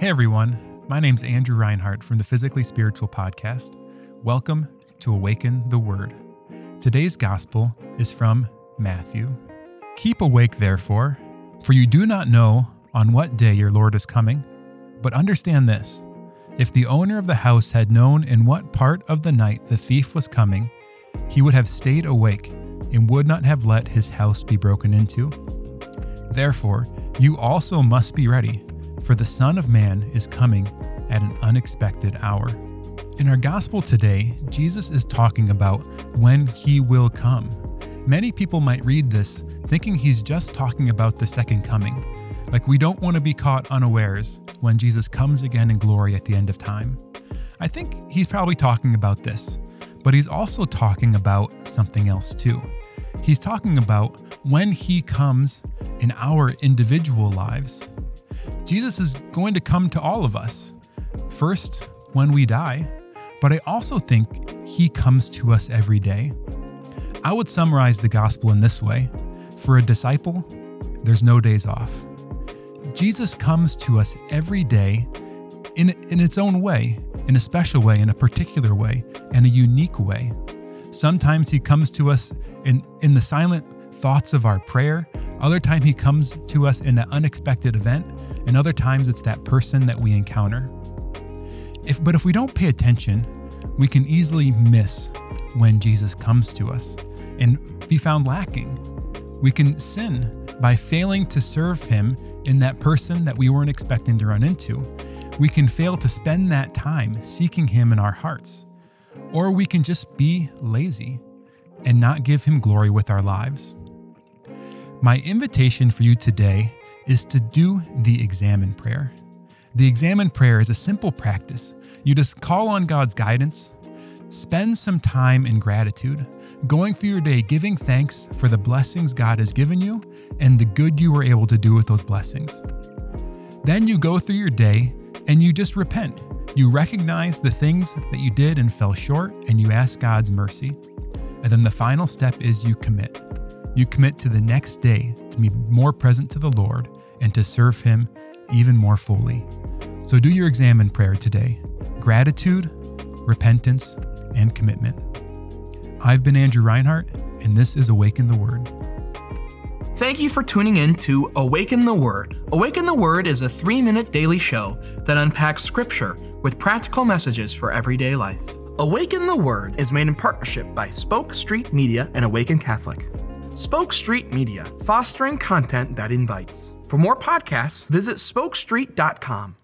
Hey everyone, my name's Andrew Reinhart from the Physically Spiritual Podcast. Welcome to Awaken the Word. Today's gospel is from Matthew. Keep awake, therefore, for you do not know on what day your Lord is coming. But understand this if the owner of the house had known in what part of the night the thief was coming, he would have stayed awake and would not have let his house be broken into. Therefore, you also must be ready for the Son of Man is coming at an unexpected hour. In our gospel today, Jesus is talking about when he will come. Many people might read this thinking he's just talking about the second coming, like we don't want to be caught unawares when Jesus comes again in glory at the end of time. I think he's probably talking about this, but he's also talking about something else too. He's talking about when he comes in our individual lives Jesus is going to come to all of us. First, when we die, but I also think he comes to us every day. I would summarize the gospel in this way For a disciple, there's no days off. Jesus comes to us every day in, in its own way, in a special way, in a particular way, in a unique way. Sometimes he comes to us in, in the silent thoughts of our prayer. Other time he comes to us in an unexpected event and other times it's that person that we encounter. If, but if we don't pay attention, we can easily miss when Jesus comes to us and be found lacking. We can sin by failing to serve Him in that person that we weren't expecting to run into. We can fail to spend that time seeking Him in our hearts. Or we can just be lazy and not give Him glory with our lives. My invitation for you today is to do the examen prayer. The examen prayer is a simple practice. You just call on God's guidance, spend some time in gratitude, going through your day giving thanks for the blessings God has given you and the good you were able to do with those blessings. Then you go through your day and you just repent. You recognize the things that you did and fell short, and you ask God's mercy. And then the final step is you commit. You commit to the next day to be more present to the Lord and to serve Him even more fully. So do your examen prayer today gratitude, repentance, and commitment. I've been Andrew Reinhart, and this is Awaken the Word. Thank you for tuning in to Awaken the Word. Awaken the Word is a three minute daily show that unpacks Scripture with practical messages for everyday life. Awaken the Word is made in partnership by Spoke Street Media and Awaken Catholic. Spoke Street Media, fostering content that invites. For more podcasts, visit spokestreet.com.